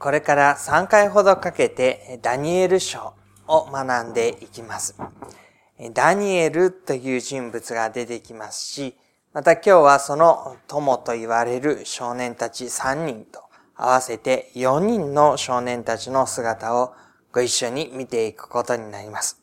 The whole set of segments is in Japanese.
これから3回ほどかけてダニエル書を学んでいきます。ダニエルという人物が出てきますし、また今日はその友と言われる少年たち3人と合わせて4人の少年たちの姿をご一緒に見ていくことになります。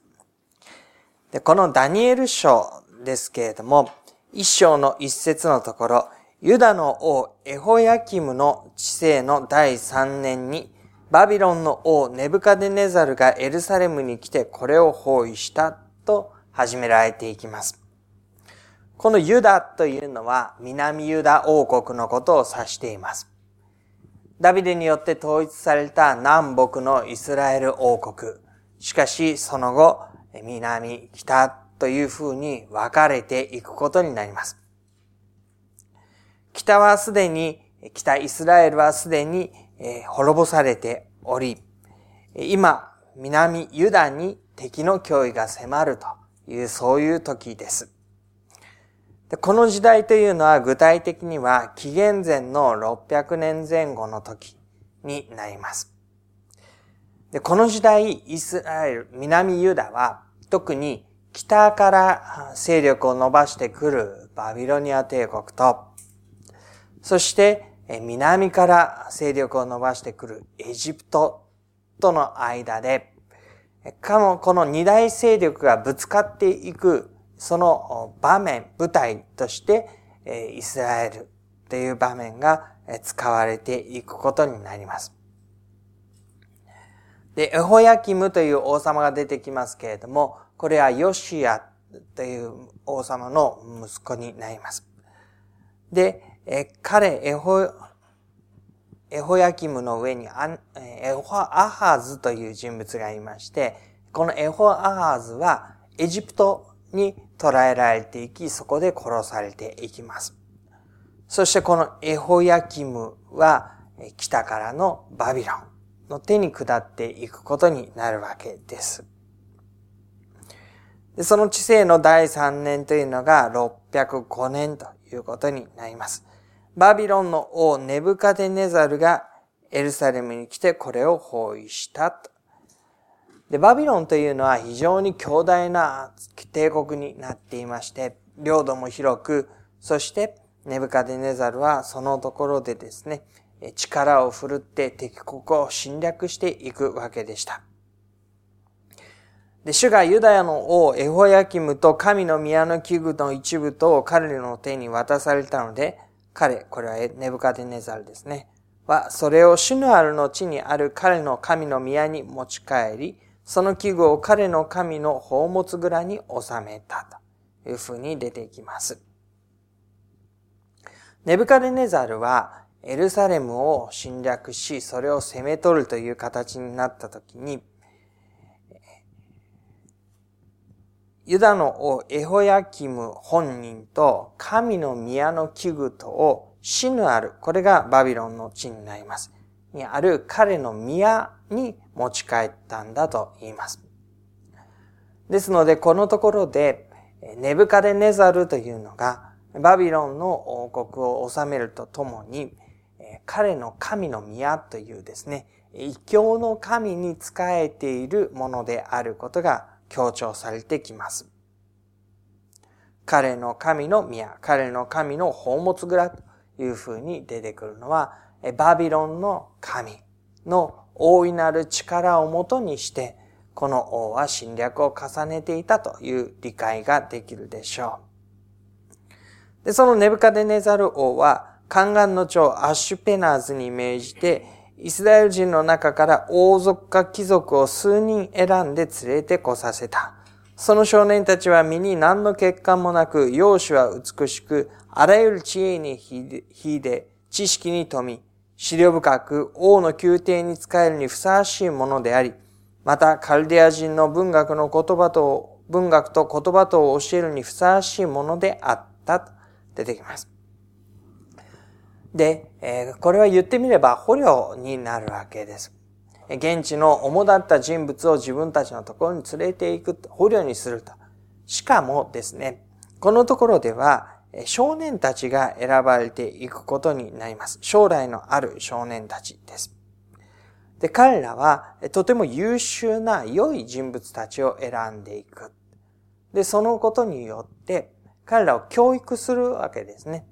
でこのダニエル書ですけれども、一章の一節のところ、ユダの王エホヤキムの治世の第三年に、バビロンの王ネブカデネザルがエルサレムに来てこれを包囲したと始められていきます。このユダというのは南ユダ王国のことを指しています。ダビデによって統一された南北のイスラエル王国。しかしその後、南、北という風に分かれていくことになります。北はすでに、北イスラエルはすでに滅ぼされており、今、南ユダに敵の脅威が迫るという、そういう時です。この時代というのは具体的には紀元前の600年前後の時になります。でこの時代、イスラエル、南ユダは特に北から勢力を伸ばしてくるバビロニア帝国と、そして南から勢力を伸ばしてくるエジプトとの間で、かもこの二大勢力がぶつかっていく、その場面、舞台として、イスラエルという場面が使われていくことになります。で、エホヤキムという王様が出てきますけれども、これはヨシアという王様の息子になります。で、え彼、エホ、エホヤキムの上にエホアハーズという人物がいまして、このエホアハーズはエジプトに捕らえられていき、そこで殺されていきます。そしてこのエホヤキムは北からのバビロンの手に下っていくことになるわけです。でその治世の第3年というのが605年ということになります。バビロンの王ネブカデネザルがエルサレムに来てこれを包囲したと。で、バビロンというのは非常に強大な帝国になっていまして、領土も広く、そしてネブカデネザルはそのところでですね、力を振るって敵国を侵略していくわけでした。で、主がユダヤの王エホヤキムと神の宮の器具の一部と彼らの手に渡されたので、彼、これはネブカデネザルですね。は、それを主のあるの地にある彼の神の宮に持ち帰り、その器具を彼の神の宝物蔵に収めたというふうに出てきます。ネブカデネザルはエルサレムを侵略し、それを攻め取るという形になったときに、ユダの王エホヤキム本人と神の宮の器具とを死ぬある、これがバビロンの地になります。にある彼の宮に持ち帰ったんだと言います。ですので、このところで、ネブカデネザルというのが、バビロンの王国を治めるとともに、彼の神の宮というですね、異教の神に仕えているものであることが強調されてきます。彼の神の宮、彼の神の宝物蔵というふうに出てくるのは、バビロンの神の大いなる力をもとにして、この王は侵略を重ねていたという理解ができるでしょう。で、そのネブカデネザル王は、宦官の長アッシュペナーズに命じて、イスラエル人の中から王族か貴族を数人選んで連れてこさせた。その少年たちは身に何の欠陥もなく、容姿は美しく、あらゆる知恵に秀で、知識に富み、資料深く王の宮廷に仕えるにふさわしいものであり、またカルデア人の文学の言葉と、文学と言葉とを教えるにふさわしいものであったと出てきます。で、えこれは言ってみれば捕虜になるわけです。現地の主だった人物を自分たちのところに連れて行く、捕虜にすると。しかもですね、このところでは少年たちが選ばれていくことになります。将来のある少年たちです。で、彼らはとても優秀な良い人物たちを選んでいく。で、そのことによって彼らを教育するわけですね。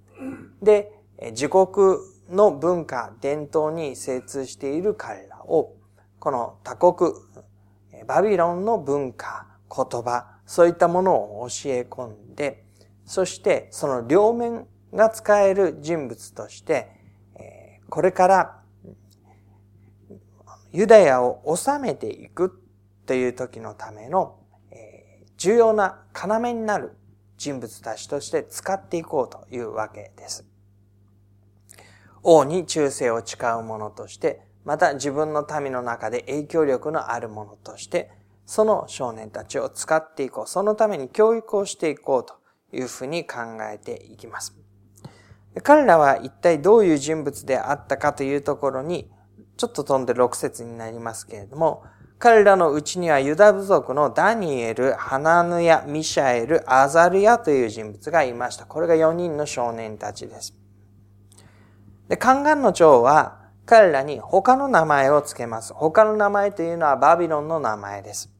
で、自国の文化、伝統に精通している彼らを、この他国、バビロンの文化、言葉、そういったものを教え込んで、そしてその両面が使える人物として、これからユダヤを治めていくという時のための重要な要になる人物たちとして使っていこうというわけです。王に忠誠を誓う者として、また自分の民の中で影響力のある者として、その少年たちを使っていこう。そのために教育をしていこうというふうに考えていきます。彼らは一体どういう人物であったかというところに、ちょっと飛んで6節になりますけれども、彼らのうちにはユダ部族のダニエル、ハナヌヤ、ミシャエル、アザルヤという人物がいました。これが4人の少年たちです。で、カンガンの長は彼らに他の名前を付けます。他の名前というのはバビロンの名前です。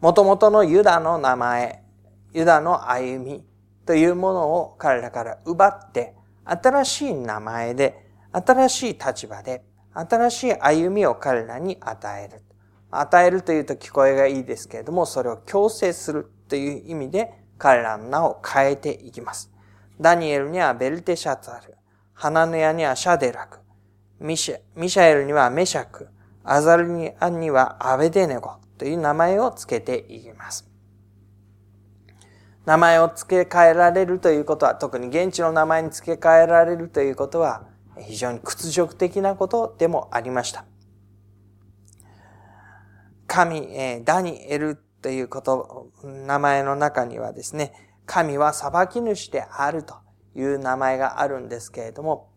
元々のユダの名前、ユダの歩みというものを彼らから奪って、新しい名前で、新しい立場で、新しい歩みを彼らに与える。与えるというと聞こえがいいですけれども、それを強制するという意味で彼らの名を変えていきます。ダニエルにはベルテシャツァル、ハナヌヤにはシャデラク、ミシャミシャエルにはメシャク、アザルニアにはアベデネゴという名前を付けていきます。名前を付け替えられるということは、特に現地の名前に付け替えられるということは、非常に屈辱的なことでもありました。神、えダニエルということ、名前の中にはですね、神は裁き主であるという名前があるんですけれども、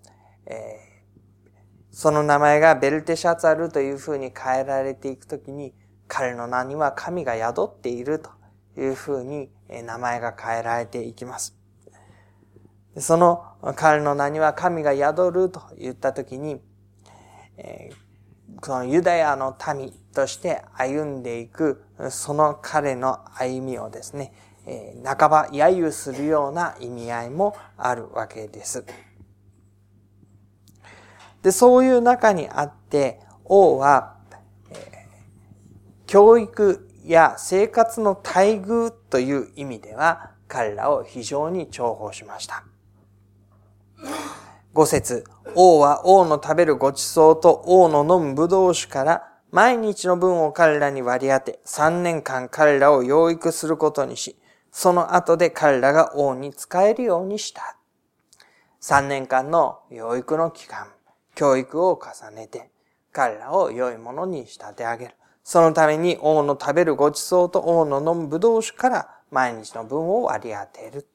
えー、その名前がベルテシャツァルというふうに変えられていくときに、彼の名には神が宿っているというふうに名前が変えられていきます。その彼の名には神が宿ると言ったときに、このユダヤの民として歩んでいく、その彼の歩みをですね、えー、半ば揶揄するような意味合いもあるわけです。で、そういう中にあって、王は、教育や生活の待遇という意味では、彼らを非常に重宝しました。五節、王は王の食べるごちそうと王の飲む葡萄酒から毎日の分を彼らに割り当て、三年間彼らを養育することにし、その後で彼らが王に使えるようにした。三年間の養育の期間、教育を重ねて、彼らを良いものに仕立て上げる。そのために王の食べるごちそうと王の飲む葡萄酒から毎日の分を割り当てる。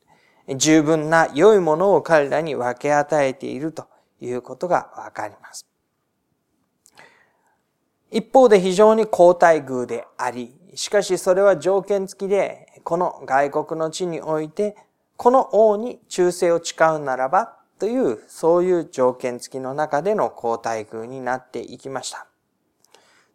十分な良いものを彼らに分け与えているということがわかります。一方で非常に高待遇であり、しかしそれは条件付きでこの外国の地において、この王に忠誠を誓うならば、という、そういう条件付きの中での皇太宮になっていきました。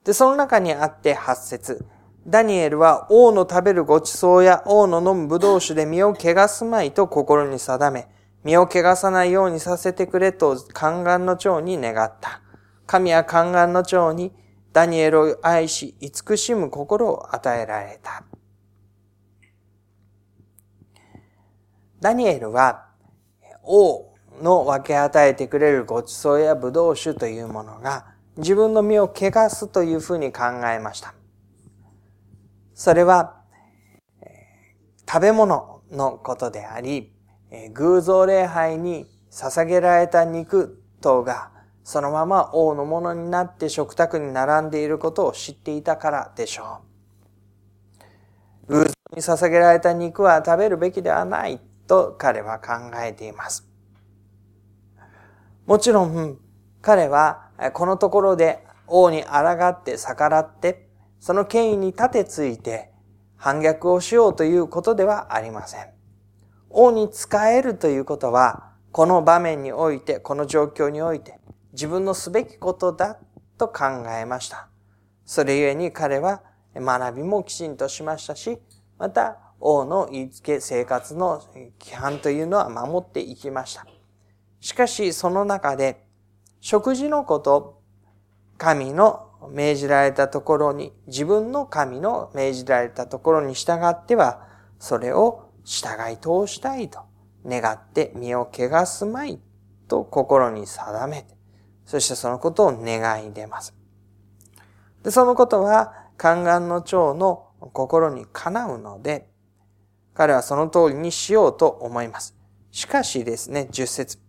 で、その中にあって八節ダニエルは王の食べるごちそうや王の飲む葡萄酒で身を汚すまいと心に定め、身を汚さないようにさせてくれと宦官の長に願った。神は宦官の長にダニエルを愛し、慈しむ心を与えられた。ダニエルは王の分け与えてくれるごちそうや葡萄酒というものが自分の身を汚すというふうに考えました。それは食べ物のことであり、偶像礼拝に捧げられた肉等がそのまま王のものになって食卓に並んでいることを知っていたからでしょう。偶像に捧げられた肉は食べるべきではないと彼は考えています。もちろん、彼はこのところで王に抗って逆らって、その権威に立てついて反逆をしようということではありません。王に仕えるということは、この場面において、この状況において、自分のすべきことだと考えました。それゆえに彼は学びもきちんとしましたし、また王の言いつけ生活の規範というのは守っていきました。しかしその中で食事のこと、神の命じられたところに、自分の神の命じられたところに従っては、それを従い通したいと願って身を汚すまいと心に定めて、そしてそのことを願い出ます。で、そのことは、宦官の長の心にかなうので、彼はその通りにしようと思います。しかしですね、十節。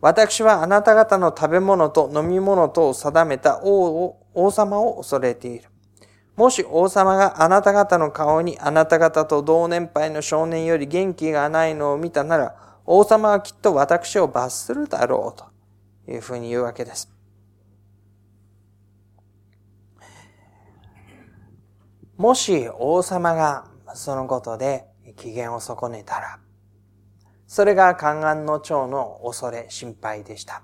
私はあなた方の食べ物と飲み物とを定めた王を、王様を恐れている。もし王様があなた方の顔にあなた方と同年配の少年より元気がないのを見たなら、王様はきっと私を罰するだろうというふうに言うわけです。もし王様がそのことで機嫌を損ねたら、それが宦官の長の恐れ、心配でした。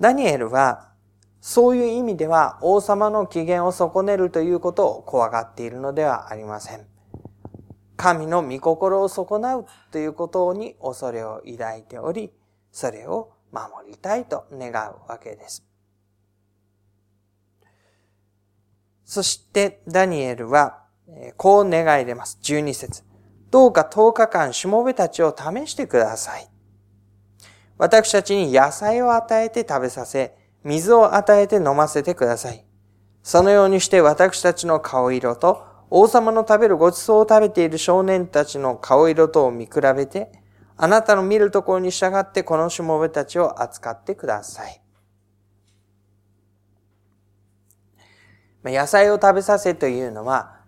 ダニエルは、そういう意味では王様の機嫌を損ねるということを怖がっているのではありません。神の御心を損なうということに恐れを抱いており、それを守りたいと願うわけです。そしてダニエルはこう願い出ます。12節どうか10日間しもべたちを試してください。私たちに野菜を与えて食べさせ、水を与えて飲ませてください。そのようにして私たちの顔色と王様の食べるごちそうを食べている少年たちの顔色とを見比べて、あなたの見るところに従ってこのしもべたちを扱ってください。野菜を食べさせというのは、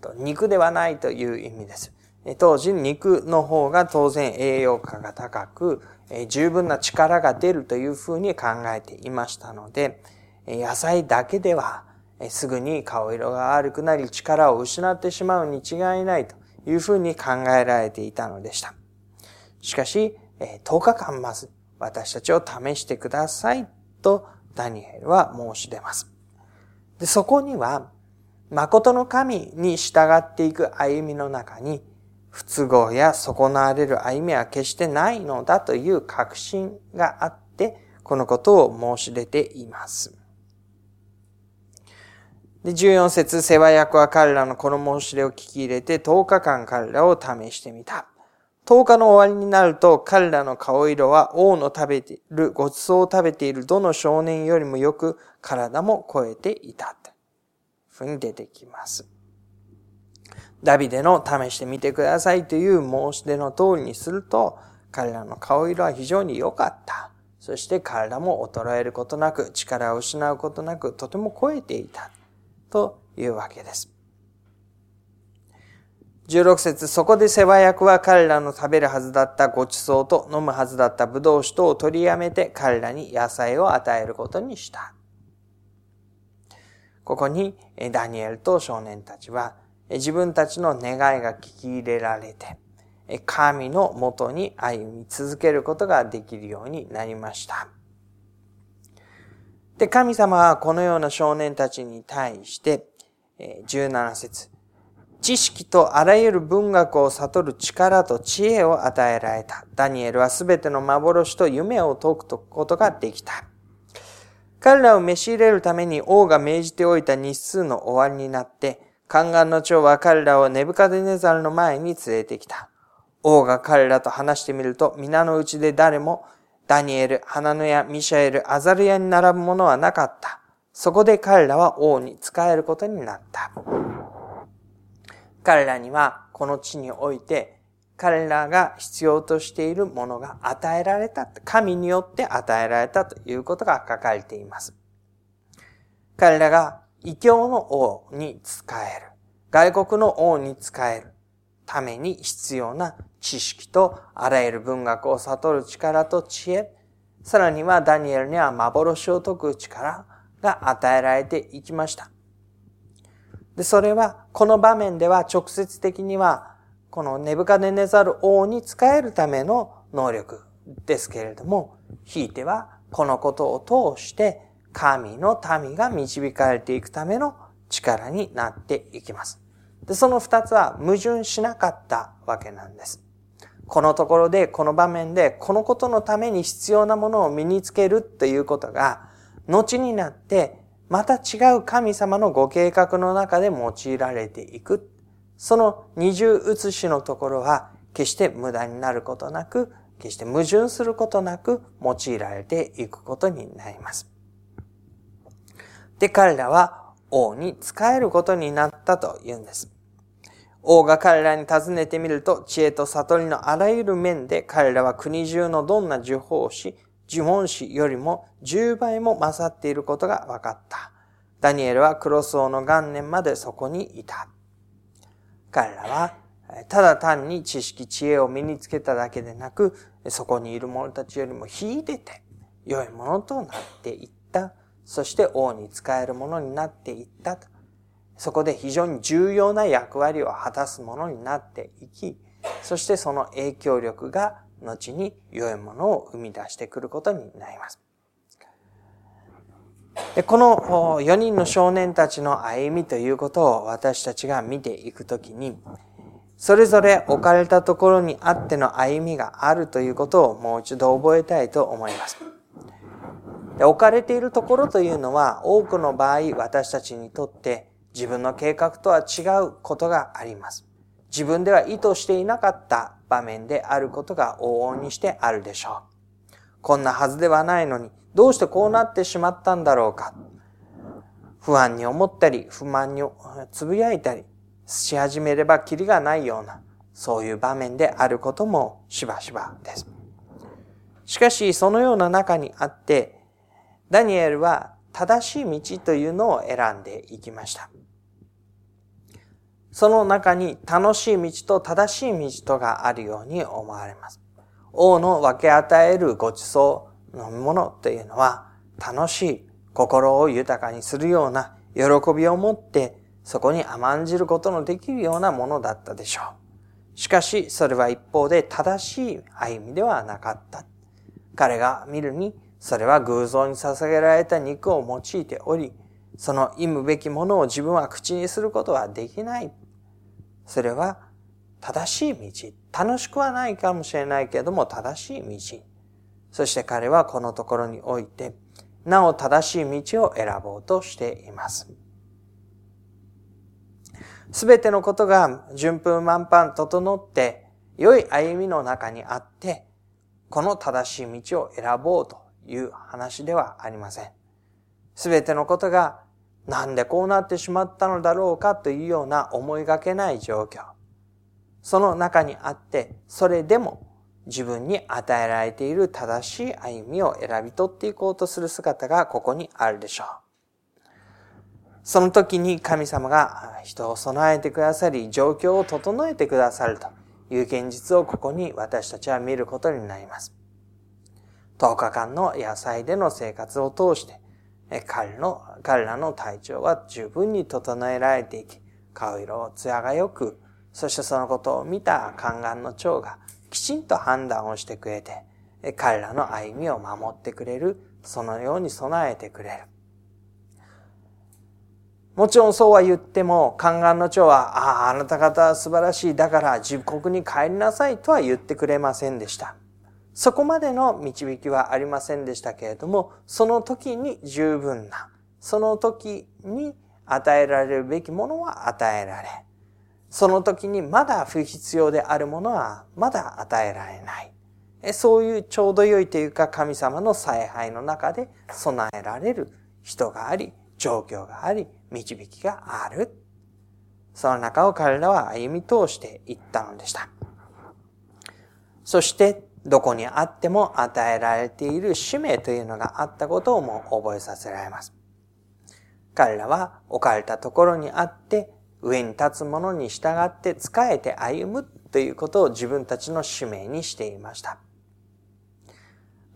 と、肉ではないという意味です。当時、肉の方が当然栄養価が高く、十分な力が出るというふうに考えていましたので、野菜だけではすぐに顔色が悪くなり力を失ってしまうに違いないというふうに考えられていたのでした。しかし、10日間まず私たちを試してくださいとダニエルは申し出ます。でそこには誠の神に従っていく歩みの中に、不都合や損なわれる歩みは決してないのだという確信があって、このことを申し出ています。で、14節、世話役は彼らのこの申し出を聞き入れて10日間彼らを試してみた。10日の終わりになると彼らの顔色は王の食べている、ごちそうを食べているどの少年よりもよく体も超えていた。ふうに出てきます。ダビデの試してみてくださいという申し出の通りにすると、彼らの顔色は非常に良かった。そして彼らも衰えることなく、力を失うことなく、とても超えていた。というわけです。16節そこで世話役は彼らの食べるはずだったごちそうと飲むはずだった葡萄酒とを取りやめて彼らに野菜を与えることにした。ここにダニエルと少年たちは自分たちの願いが聞き入れられて、神のもとに歩み続けることができるようになりました。で、神様はこのような少年たちに対して、17節知識とあらゆる文学を悟る力と知恵を与えられた。ダニエルはすべての幻と夢を解くことができた。彼らを召し入れるために王が命じておいた日数の終わりになって、宦官の長は彼らをネブカデネザルの前に連れてきた。王が彼らと話してみると、皆のうちで誰も、ダニエル、ハナノヤ、ミシャエル、アザルヤに並ぶものはなかった。そこで彼らは王に仕えることになった。彼らにはこの地において彼らが必要としているものが与えられた。神によって与えられたということが書かれています。彼らが異教の王に仕える。外国の王に仕えるために必要な知識とあらゆる文学を悟る力と知恵、さらにはダニエルには幻を解く力が与えられていきました。で、それは、この場面では直接的にはこのネブカデネザル王に仕えるための能力ですけれども、ひいてはこのことを通して神の民が導かれていくための力になっていきます。で、その二つは矛盾しなかったわけなんです。このところで、この場面で、このことのために必要なものを身につけるということが、後になって、また違う神様のご計画の中で用いられていく。その二重写しのところは、決して無駄になることなく、決して矛盾することなく用いられていくことになります。で、彼らは王に仕えることになったと言うんです。王が彼らに尋ねてみると、知恵と悟りのあらゆる面で彼らは国中のどんな受法師、呪文師よりも10倍も勝っていることが分かった。ダニエルはクロス王の元年までそこにいた。彼らは、ただ単に知識、知恵を身につけただけでなく、そこにいる者たちよりも秀でて良いものとなっていった。そして王に仕えるものになっていったと。そこで非常に重要な役割を果たすものになっていき、そしてその影響力が後に良いものを生み出してくることになります。でこの4人の少年たちの歩みということを私たちが見ていくときに、それぞれ置かれたところにあっての歩みがあるということをもう一度覚えたいと思います。で置かれているところというのは多くの場合私たちにとって自分の計画とは違うことがあります。自分では意図していなかった場面であることが往々にしてあるでしょう。こんなはずではないのに、どうしてこうなってしまったんだろうか。不安に思ったり、不満につぶやいたりし始めればキリがないような、そういう場面であることもしばしばです。しかし、そのような中にあって、ダニエルは正しい道というのを選んでいきました。その中に楽しい道と正しい道とがあるように思われます。王の分け与えるご馳走のものというのは楽しい心を豊かにするような喜びを持ってそこに甘んじることのできるようなものだったでしょう。しかしそれは一方で正しい歩みではなかった。彼が見るにそれは偶像に捧げられた肉を用いており、その意むべきものを自分は口にすることはできない。それは正しい道。楽しくはないかもしれないけれども正しい道。そして彼はこのところにおいて、なお正しい道を選ぼうとしています。すべてのことが順風満帆整って、良い歩みの中にあって、この正しい道を選ぼうという話ではありません。すべてのことがなんでこうなってしまったのだろうかというような思いがけない状況。その中にあって、それでも自分に与えられている正しい歩みを選び取っていこうとする姿がここにあるでしょう。その時に神様が人を備えてくださり、状況を整えてくださるという現実をここに私たちは見ることになります。10日間の野菜での生活を通して、彼の、彼らの体調は十分に整えられていき、顔色を、艶が良く、そしてそのことを見た宦官の長がきちんと判断をしてくれて、彼らの歩みを守ってくれる、そのように備えてくれる。もちろんそうは言っても、宦官の長は、ああ、あなた方は素晴らしい、だから自国に帰りなさいとは言ってくれませんでした。そこまでの導きはありませんでしたけれども、その時に十分な、その時に与えられるべきものは与えられ、その時にまだ不必要であるものはまだ与えられない。そういうちょうど良いというか神様の采配の中で備えられる人があり、状況があり、導きがある。その中を彼らは歩み通していったのでした。そしてどこにあっても与えられている使命というのがあったことをも覚えさせられます。彼らは置かれたところにあって上に立つ者に従って仕えて歩むということを自分たちの使命にしていました。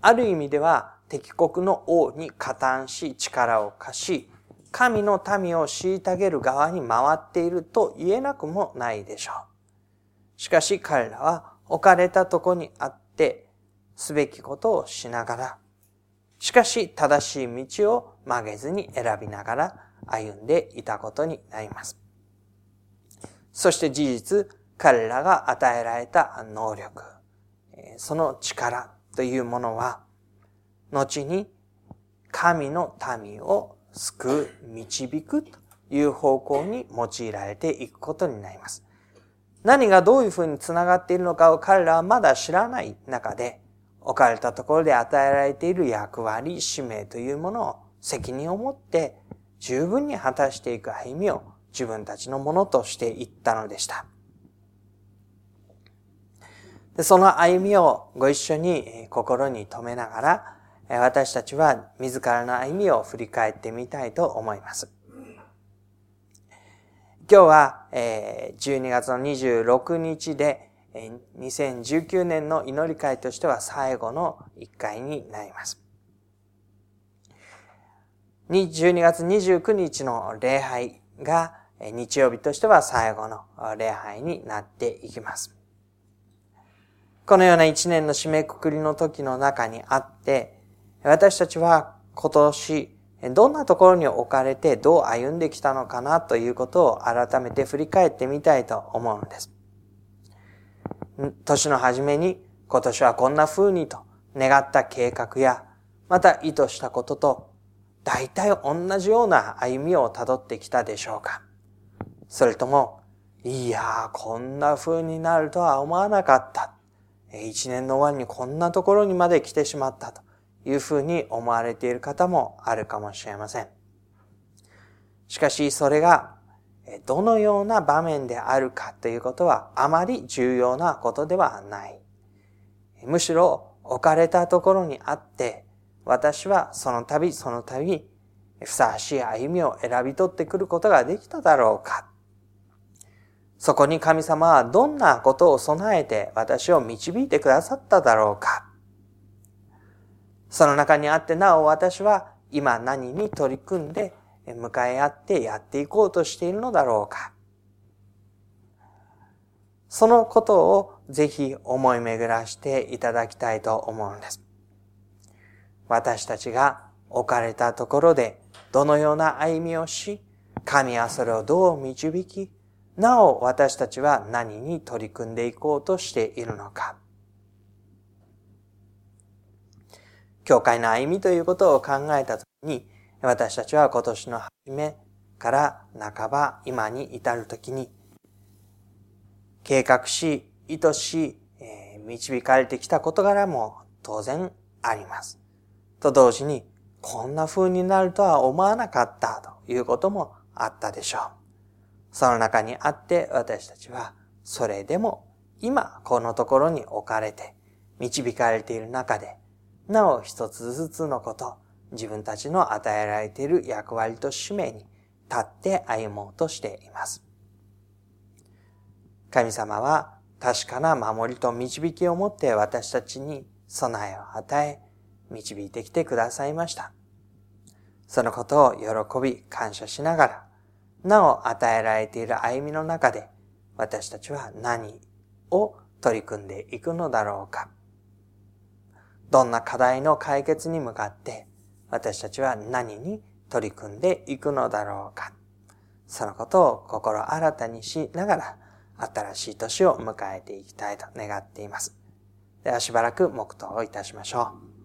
ある意味では敵国の王に加担し力を貸し、神の民を虐げる側に回っていると言えなくもないでしょう。しかし彼らは置かれたとこにあって、すべきことをしながら、しかし正しい道を曲げずに選びながら歩んでいたことになります。そして事実、彼らが与えられた能力、その力というものは、後に神の民を救う、導くという方向に用いられていくことになります。何がどういうふうに繋がっているのかを彼らはまだ知らない中で、置かれたところで与えられている役割、使命というものを責任を持って十分に果たしていく歩みを自分たちのものとしていったのでした。でその歩みをご一緒に心に留めながら、私たちは自らの歩みを振り返ってみたいと思います。今日は12月の26日で2019年の祈り会としては最後の1回になります。12月29日の礼拝が日曜日としては最後の礼拝になっていきます。このような一年の締めくくりの時の中にあって、私たちは今年どんなところに置かれてどう歩んできたのかなということを改めて振り返ってみたいと思うんです。年の初めに今年はこんな風にと願った計画や、また意図したことと大体同じような歩みをたどってきたでしょうかそれとも、いやー、こんな風になるとは思わなかった。一年の終わりにこんなところにまで来てしまったというふうに思われている方もあるかもしれません。しかしそれがどのような場面であるかということはあまり重要なことではない。むしろ置かれたところにあって私はその度その度ふさわしい歩みを選び取ってくることができただろうか。そこに神様はどんなことを備えて私を導いてくださっただろうか。その中にあってなお私は今何に取り組んで向かい合ってやっていこうとしているのだろうか。そのことをぜひ思い巡らしていただきたいと思うんです。私たちが置かれたところでどのような歩みをし、神はそれをどう導き、なお私たちは何に取り組んでいこうとしているのか。教会の歩みということを考えたときに、私たちは今年の初めから半ば今に至るときに、計画し、意図し、えー、導かれてきた事柄も当然あります。と同時に、こんな風になるとは思わなかったということもあったでしょう。その中にあって私たちは、それでも今このところに置かれて導かれている中で、なお一つずつのこと、自分たちの与えられている役割と使命に立って歩もうとしています。神様は確かな守りと導きを持って私たちに備えを与え、導いてきてくださいました。そのことを喜び感謝しながら、なお与えられている歩みの中で、私たちは何を取り組んでいくのだろうか。どんな課題の解決に向かって、私たちは何に取り組んでいくのだろうか。そのことを心新たにしながら、新しい年を迎えていきたいと願っています。ではしばらく黙祷をいたしましょう。